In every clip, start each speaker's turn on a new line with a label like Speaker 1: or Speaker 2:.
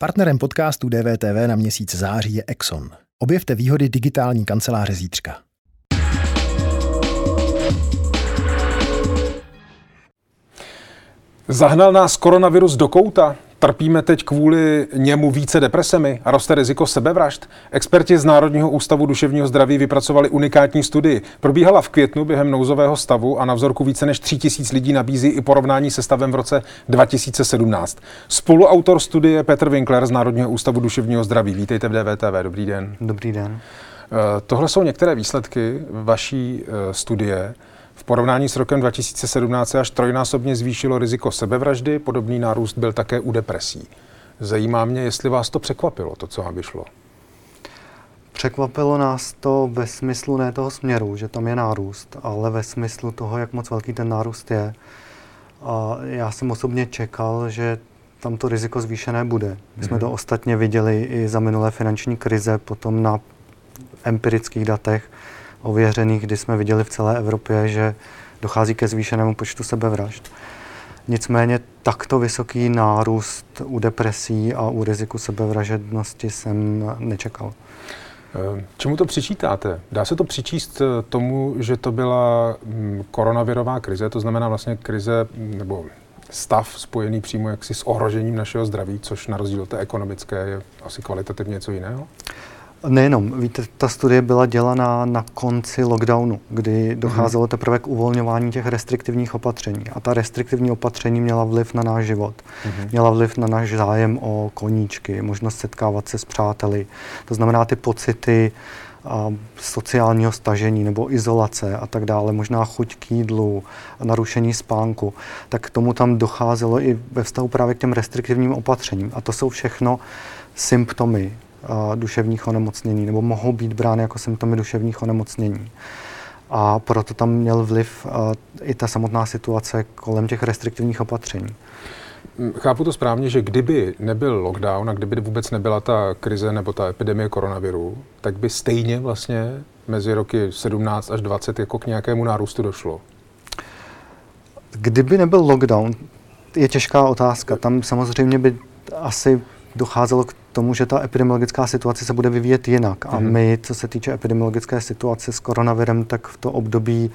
Speaker 1: Partnerem podcastu DVTV na měsíc září je Exxon. Objevte výhody digitální kanceláře zítřka.
Speaker 2: Zahnal nás koronavirus do kouta? Trpíme teď kvůli němu více depresemi a roste riziko sebevražd? Experti z Národního ústavu duševního zdraví vypracovali unikátní studii. Probíhala v květnu během nouzového stavu a na vzorku více než 3000 lidí nabízí i porovnání se stavem v roce 2017. Spoluautor studie Petr Winkler z Národního ústavu duševního zdraví. Vítejte v DVTV. Dobrý den.
Speaker 3: Dobrý den.
Speaker 2: Eh, tohle jsou některé výsledky vaší eh, studie. V porovnání s rokem 2017 až trojnásobně zvýšilo riziko sebevraždy, podobný nárůst byl také u depresí. Zajímá mě, jestli vás to překvapilo, to, co vám vyšlo.
Speaker 3: Překvapilo nás to ve smyslu ne toho směru, že tam je nárůst, ale ve smyslu toho, jak moc velký ten nárůst je. A já jsem osobně čekal, že tam to riziko zvýšené bude. My jsme mm-hmm. to ostatně viděli i za minulé finanční krize, potom na empirických datech, ověřených, kdy jsme viděli v celé Evropě, že dochází ke zvýšenému počtu sebevražd. Nicméně takto vysoký nárůst u depresí a u riziku sebevražednosti jsem nečekal.
Speaker 2: Eh, čemu to přičítáte? Dá se to přičíst eh, tomu, že to byla mm, koronavirová krize, to znamená vlastně krize mm, nebo stav spojený přímo jaksi s ohrožením našeho zdraví, což na rozdíl od té ekonomické je asi kvalitativně něco jiného?
Speaker 3: Nejenom, víte, ta studie byla dělaná na konci lockdownu, kdy docházelo mhm. teprve k uvolňování těch restriktivních opatření. A ta restriktivní opatření měla vliv na náš život. Mm-hmm. Měla vliv na náš zájem o koníčky, možnost setkávat se s přáteli. To znamená ty pocity a sociálního stažení nebo izolace a tak dále, možná chuť k jídlu, narušení spánku, tak k tomu tam docházelo i ve vztahu právě k těm restriktivním opatřením. A to jsou všechno symptomy duševních onemocnění, nebo mohou být brány jako symptomy duševních onemocnění. A proto tam měl vliv i ta samotná situace kolem těch restriktivních opatření.
Speaker 2: Chápu to správně, že kdyby nebyl lockdown a kdyby vůbec nebyla ta krize nebo ta epidemie koronaviru, tak by stejně vlastně mezi roky 17 až 20 jako k nějakému nárůstu došlo.
Speaker 3: Kdyby nebyl lockdown, je těžká otázka. Tam samozřejmě by asi docházelo k tomu, že ta epidemiologická situace se bude vyvíjet jinak. A mhm. my, co se týče epidemiologické situace s koronavirem, tak v to období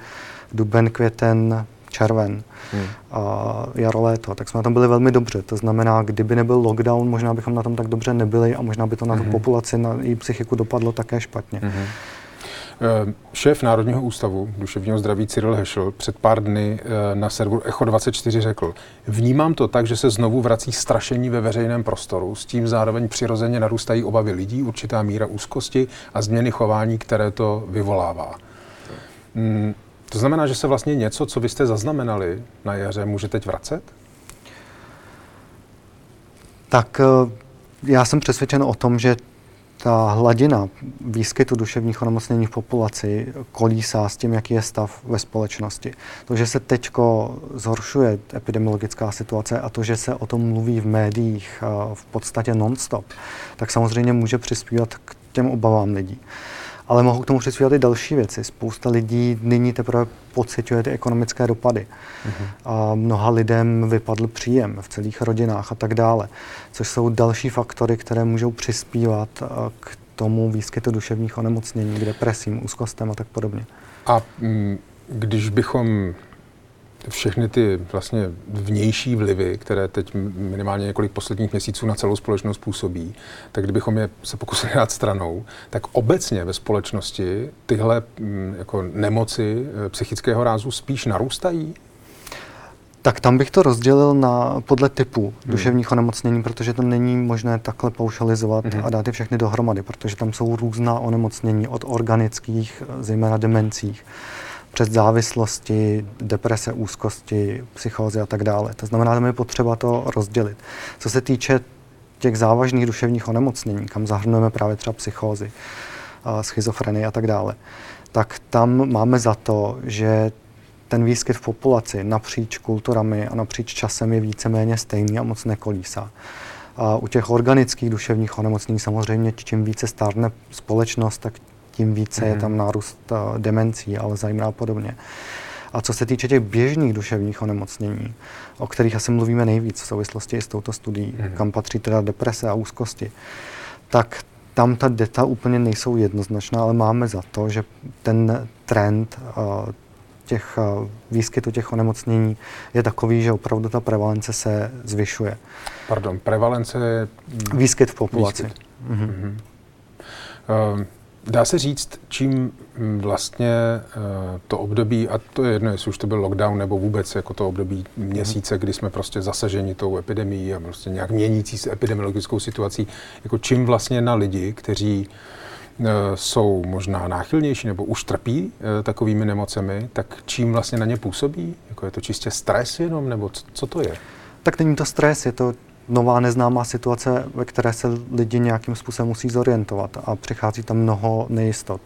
Speaker 3: duben, květen, červen hmm. a jaro, léto, tak jsme na tom byli velmi dobře. To znamená, kdyby nebyl lockdown, možná bychom na tom tak dobře nebyli a možná by to na tu hmm. populaci, na její psychiku dopadlo také špatně. Hmm.
Speaker 2: Eh, šéf Národního ústavu duševního zdraví Cyril Hešel před pár dny eh, na serveru Echo24 řekl, vnímám to tak, že se znovu vrací strašení ve veřejném prostoru, s tím zároveň přirozeně narůstají obavy lidí, určitá míra úzkosti a změny chování, které to vyvolává. Hmm, to znamená, že se vlastně něco, co vy jste zaznamenali na jaře, může teď vracet?
Speaker 3: Tak eh, já jsem přesvědčen o tom, že ta hladina výskytu duševních onemocnění v populaci kolísá s tím, jaký je stav ve společnosti. To, že se teď zhoršuje epidemiologická situace a to, že se o tom mluví v médiích v podstatě non-stop, tak samozřejmě může přispívat k těm obavám lidí. Ale mohou k tomu přispívat i další věci. Spousta lidí nyní teprve pociťuje ty ekonomické dopady. Uh-huh. A mnoha lidem vypadl příjem v celých rodinách a tak dále, což jsou další faktory, které můžou přispívat k tomu výskytu duševních onemocnění, k depresím, úzkostem a tak podobně.
Speaker 2: A mm, když bychom všechny ty vlastně vnější vlivy, které teď minimálně několik posledních měsíců na celou společnost působí, tak kdybychom je se pokusili dát stranou, tak obecně ve společnosti tyhle jako nemoci eh, psychického rázu spíš narůstají?
Speaker 3: Tak tam bych to rozdělil na, podle typu hmm. duševních onemocnění, protože to není možné takhle paušalizovat hmm. a dát je všechny dohromady, protože tam jsou různá onemocnění od organických, zejména demencích, přes závislosti, deprese, úzkosti, psychózy a tak dále. To znamená, že je potřeba to rozdělit. Co se týče těch závažných duševních onemocnění, kam zahrnujeme právě třeba psychózy, schizofrenie a tak dále, tak tam máme za to, že ten výskyt v populaci napříč kulturami a napříč časem je víceméně stejný a moc nekolísá. A u těch organických duševních onemocnění samozřejmě, čím více stárne společnost, tak tím více mm-hmm. je mhm. tam nárůst uh, demencí, Alzheimera a podobně. A co se týče těch běžných duševních onemocnění, o kterých asi mluvíme nejvíc v souvislosti s touto studií, mm. kam patří teda deprese a úzkosti, tak tam ta data úplně nejsou jednoznačná, ale máme za to, že ten trend uh, těch uh, výskytu těch onemocnění je takový, že opravdu ta prevalence se zvyšuje.
Speaker 2: Pardon, prevalence je...
Speaker 3: Výskyt v populaci. Výskyt. Mm-hmm.
Speaker 2: Mm-hmm. Uh, Dá se říct, čím mm, vlastně uh, to období, a to je jedno, jestli už to byl lockdown nebo vůbec jako to období měsíce, kdy jsme prostě zasaženi tou epidemií a prostě nějak měnící se epidemiologickou situací, jako čím vlastně na lidi, kteří uh, jsou možná náchylnější nebo už trpí uh, takovými nemocemi, tak čím vlastně na ně působí? Jako je to čistě stres jenom, nebo co to je?
Speaker 3: Tak není to stres, je to nová neznámá situace, ve které se lidi nějakým způsobem musí zorientovat a přichází tam mnoho nejistot,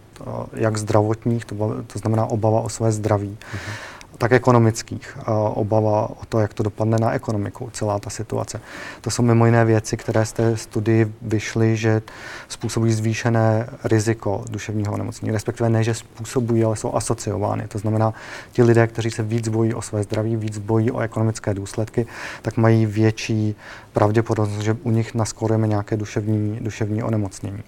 Speaker 3: jak zdravotních, to, znamená obava o své zdraví, mm-hmm tak ekonomických. Obava o to, jak to dopadne na ekonomiku, celá ta situace. To jsou mimo jiné věci, které z té studii vyšly, že způsobují zvýšené riziko duševního onemocnění, respektive ne, že způsobují, ale jsou asociovány. To znamená, ti lidé, kteří se víc bojí o své zdraví, víc bojí o ekonomické důsledky, tak mají větší pravděpodobnost, že u nich naskorujeme nějaké duševní, duševní onemocnění.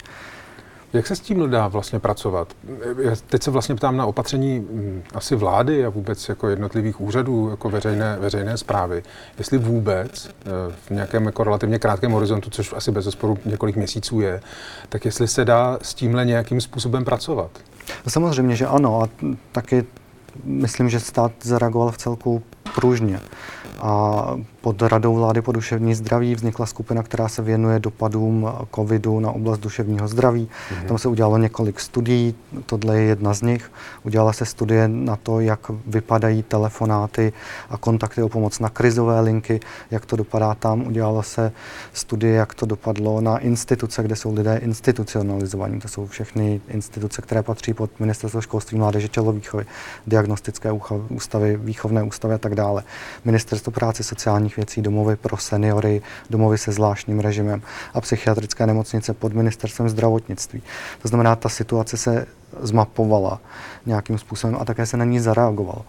Speaker 2: Jak se s tím dá vlastně pracovat? Já teď se vlastně ptám na opatření mm, asi vlády a vůbec jako jednotlivých úřadů, jako veřejné, veřejné zprávy. Jestli vůbec eh, v nějakém jako relativně krátkém horizontu, což asi bez zesporu několik měsíců je, tak jestli se dá s tímhle nějakým způsobem pracovat?
Speaker 3: Samozřejmě, že ano. A taky myslím, že stát zareagoval v celku pružně. A pod Radou vlády po duševní zdraví vznikla skupina, která se věnuje dopadům covidu na oblast duševního zdraví. Mm-hmm. Tam se udělalo několik studií, tohle je jedna z nich. Udělala se studie na to, jak vypadají telefonáty a kontakty o pomoc na krizové linky, jak to dopadá tam. Udělala se studie, jak to dopadlo na instituce, kde jsou lidé institucionalizovaní. To jsou všechny instituce, které patří pod Ministerstvo školství, mládeže, tělovýchovy, diagnostické ústavy, výchovné ústavy a tak dále. Ministerstvo práce, sociální sociálních věcí, domovy pro seniory, domovy se zvláštním režimem a psychiatrické nemocnice pod ministerstvem zdravotnictví. To znamená, ta situace se zmapovala nějakým způsobem a také se na ní zareagoval.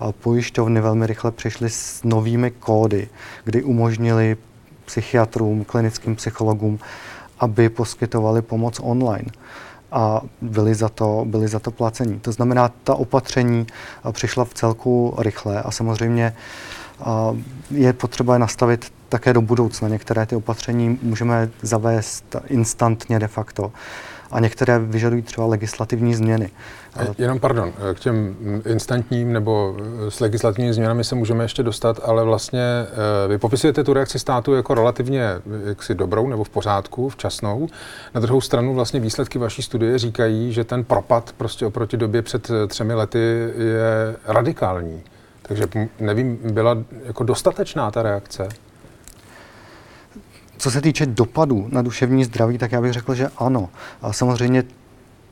Speaker 3: A pojišťovny velmi rychle přišly s novými kódy, kdy umožnili psychiatrům, klinickým psychologům, aby poskytovali pomoc online a byli za to, byli za to placení. To znamená, ta opatření přišla v celku rychle a samozřejmě je potřeba nastavit také do budoucna. Některé ty opatření můžeme zavést instantně de facto a některé vyžadují třeba legislativní změny.
Speaker 2: Jenom pardon, k těm instantním nebo s legislativními změnami se můžeme ještě dostat, ale vlastně eh, vy popisujete tu reakci státu jako relativně jaksi dobrou nebo v pořádku, včasnou. Na druhou stranu vlastně výsledky vaší studie říkají, že ten propad prostě oproti době před eh, třemi lety je radikální. Takže nevím, byla jako dostatečná ta reakce?
Speaker 3: Co se týče dopadů na duševní zdraví, tak já bych řekl, že ano. A samozřejmě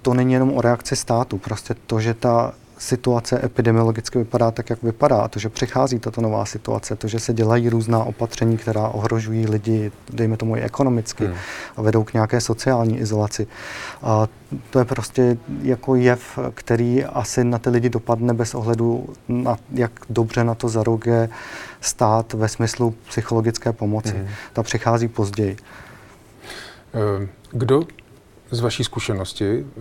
Speaker 3: to není jenom o reakci státu. Prostě to, že ta situace epidemiologicky vypadá tak, jak vypadá, to, že přichází tato nová situace, to, že se dělají různá opatření, která ohrožují lidi, dejme tomu i ekonomicky, hmm. a vedou k nějaké sociální izolaci. A to je prostě jako jev, který asi na ty lidi dopadne bez ohledu na, jak dobře na to zaroguje stát ve smyslu psychologické pomoci. Hmm. Ta přichází později.
Speaker 2: Eh, kdo z vaší zkušenosti eh,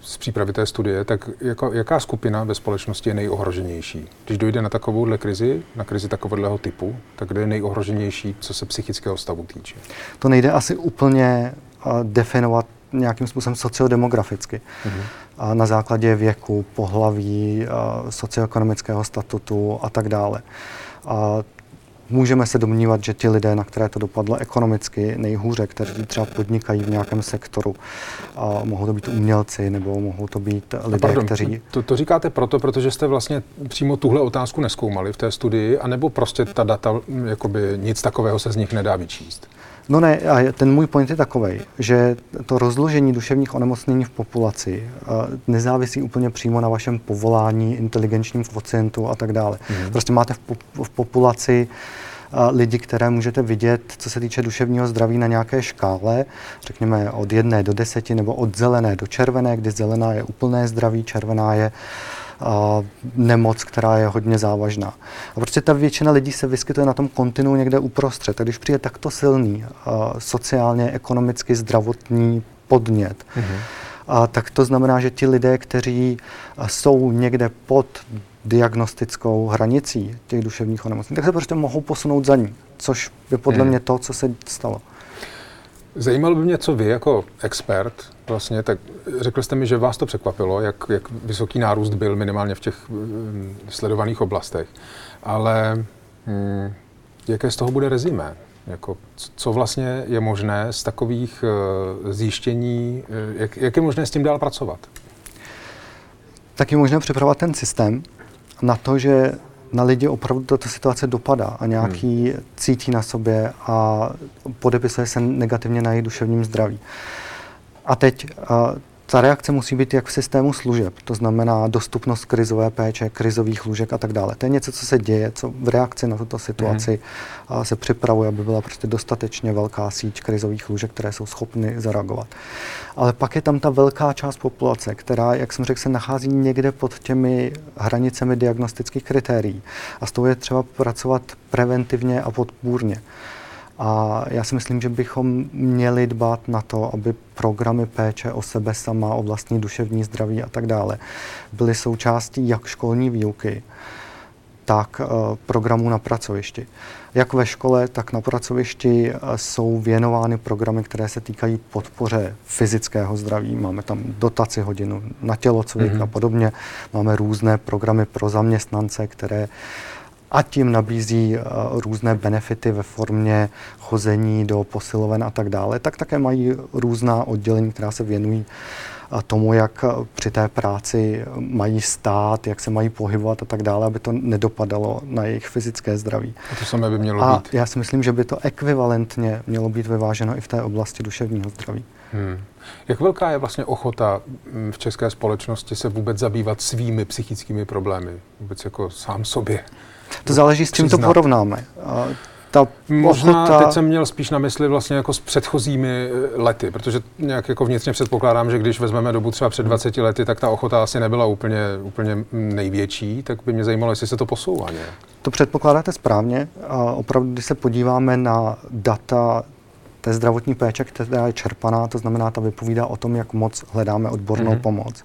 Speaker 2: z přípravy té studie, tak jako, jaká skupina ve společnosti je nejohroženější? Když dojde na takovouhle krizi, na krizi takového typu, tak kde je nejohroženější, co se psychického stavu týče?
Speaker 3: To nejde asi úplně uh, definovat nějakým způsobem sociodemograficky. Mm-hmm. A na základě věku, pohlaví, uh, socioekonomického statutu a tak dále. A Můžeme se domnívat, že ti lidé, na které to dopadlo ekonomicky nejhůře, kteří třeba podnikají v nějakém sektoru, a mohou to být umělci nebo mohou to být lidé, pardon, kteří...
Speaker 2: To, to říkáte proto, protože jste vlastně přímo tuhle otázku neskoumali v té studii, anebo prostě ta data, jakoby nic takového se z nich nedá vyčíst?
Speaker 3: No ne, a ten můj point je takový, že to rozložení duševních onemocnění v populaci nezávisí úplně přímo na vašem povolání, inteligenčním kvocientu a tak dále. Mm. Prostě máte v, po, v populaci lidi, které můžete vidět, co se týče duševního zdraví na nějaké škále, řekněme od jedné do deseti nebo od zelené do červené, kdy zelená je úplné zdraví, červená je a, nemoc, která je hodně závažná. A prostě ta většina lidí se vyskytuje na tom kontinu někde uprostřed. A když přijde takto silný sociálně, ekonomicky, zdravotní podnět, mm-hmm. a, tak to znamená, že ti lidé, kteří jsou někde pod diagnostickou hranicí těch duševních onemocnění, tak se prostě mohou posunout za ní, což je podle hmm. mě to, co se stalo.
Speaker 2: Zajímalo by mě, co vy jako expert vlastně, tak řekl jste mi, že vás to překvapilo, jak, jak vysoký nárůst byl minimálně v těch um, sledovaných oblastech. Ale um, jaké z toho bude rezime? Jako, co vlastně je možné z takových uh, zjištění, uh, jak, jak je možné s tím dál pracovat?
Speaker 3: Tak je možné připravovat ten systém na to, že na lidi opravdu tato situace dopadá a nějaký hmm. cítí na sobě a podepisuje se negativně na jejich duševním zdraví. A teď ta reakce musí být jak v systému služeb, to znamená dostupnost krizové péče, krizových lůžek a tak dále. To je něco, co se děje, co v reakci na tuto situaci mm. se připravuje, aby byla prostě dostatečně velká síť krizových lůžek, které jsou schopny zareagovat. Ale pak je tam ta velká část populace, která, jak jsem řekl, se nachází někde pod těmi hranicemi diagnostických kritérií. A s tou je třeba pracovat preventivně a podpůrně. A já si myslím, že bychom měli dbát na to, aby programy péče o sebe sama, o vlastní duševní zdraví a tak dále byly součástí jak školní výuky, tak uh, programů na pracovišti. Jak ve škole, tak na pracovišti uh, jsou věnovány programy, které se týkají podpoře fyzického zdraví. Máme tam dotaci hodinu na tělocvik mm-hmm. a podobně. Máme různé programy pro zaměstnance, které a tím nabízí uh, různé benefity ve formě chození do posiloven a tak dále, tak také mají různá oddělení, která se věnují uh, tomu, jak uh, při té práci mají stát, jak se mají pohybovat a tak dále, aby to nedopadalo na jejich fyzické zdraví.
Speaker 2: A to samé by mělo
Speaker 3: a
Speaker 2: být.
Speaker 3: já si myslím, že by to ekvivalentně mělo být vyváženo i v té oblasti duševního zdraví. Hmm.
Speaker 2: Jak velká je vlastně ochota mm, v české společnosti se vůbec zabývat svými psychickými problémy, vůbec jako sám sobě?
Speaker 3: To záleží, s čím to porovnáme.
Speaker 2: Ta Možná ochota... teď jsem měl spíš na mysli vlastně jako s předchozími eh, lety, protože nějak jako vnitřně předpokládám, že když vezmeme dobu třeba před 20 lety, tak ta ochota asi nebyla úplně, úplně největší, tak by mě zajímalo, jestli se to posouvá nějak.
Speaker 3: To předpokládáte správně. A opravdu, když se podíváme na data té zdravotní péče, která je čerpaná, to znamená, ta vypovídá o tom, jak moc hledáme odbornou mm-hmm. pomoc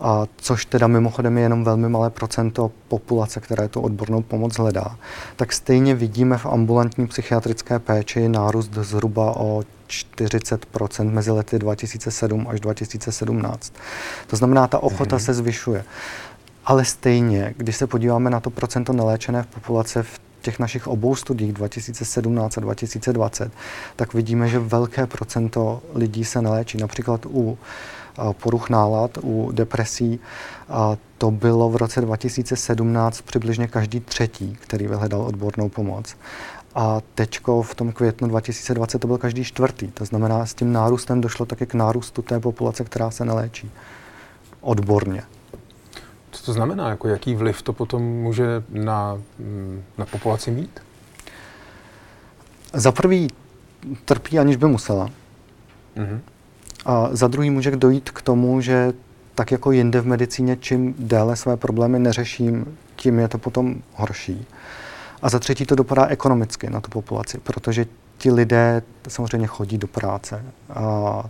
Speaker 3: a což teda mimochodem je jenom velmi malé procento populace, které tu odbornou pomoc hledá, tak stejně vidíme v ambulantní psychiatrické péči nárůst zhruba o 40% mezi lety 2007 až 2017. To znamená, ta ochota mm-hmm. se zvyšuje. Ale stejně, když se podíváme na to procento neléčené v populace v těch našich obou studiích 2017 a 2020, tak vidíme, že velké procento lidí se neléčí. Například u poruch nálad, u depresí. A to bylo v roce 2017 přibližně každý třetí, který vyhledal odbornou pomoc. A teďko v tom květnu 2020 to byl každý čtvrtý. To znamená, s tím nárůstem došlo také k nárůstu té populace, která se neléčí odborně.
Speaker 2: Co to znamená? Jako jaký vliv to potom může na, na populaci mít?
Speaker 3: Za prvý trpí, aniž by musela. Mm-hmm. A za druhý může dojít k tomu, že tak jako jinde v medicíně, čím déle své problémy neřeším, tím je to potom horší. A za třetí to dopadá ekonomicky na tu populaci, protože ti lidé samozřejmě chodí do práce a,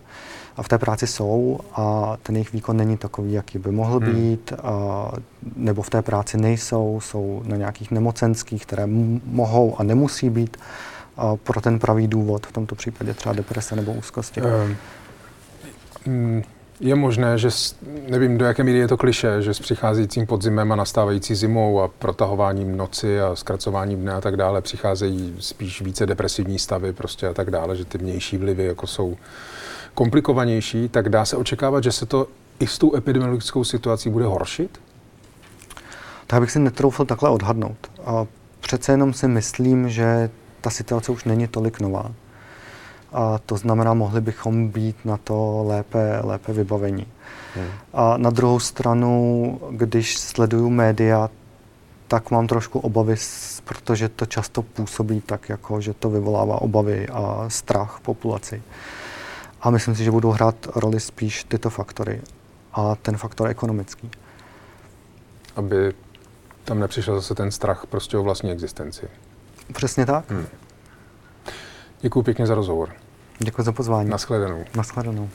Speaker 3: a v té práci jsou a ten jejich výkon není takový, jaký by mohl hmm. být, a, nebo v té práci nejsou, jsou na nějakých nemocenských, které m- mohou a nemusí být a pro ten pravý důvod, v tomto případě třeba deprese nebo úzkosti. Um.
Speaker 2: Mm, je možné, že nevím, do jaké míry je to kliše, že s přicházejícím podzimem a nastávající zimou a protahováním noci a zkracováním dne a tak dále přicházejí spíš více depresivní stavy prostě a tak dále, že ty vnější vlivy jako jsou komplikovanější, tak dá se očekávat, že se to i s tou epidemiologickou situací bude horšit?
Speaker 3: Tak bych si netroufl takhle odhadnout. A přece jenom si myslím, že ta situace už není tolik nová. A to znamená, mohli bychom být na to lépe, lépe vybavení. Hmm. A na druhou stranu, když sleduju média, tak mám trošku obavy, protože to často působí tak, jako že to vyvolává obavy a strach populaci. A myslím si, že budou hrát roli spíš tyto faktory a ten faktor ekonomický.
Speaker 2: aby tam nepřišel zase ten strach prostě o vlastní existenci.
Speaker 3: Přesně tak. Hmm.
Speaker 2: Děkuji pěkně za rozhovor.
Speaker 3: Děkuji za pozvání.
Speaker 2: Naschledanou.
Speaker 3: Naschledanou.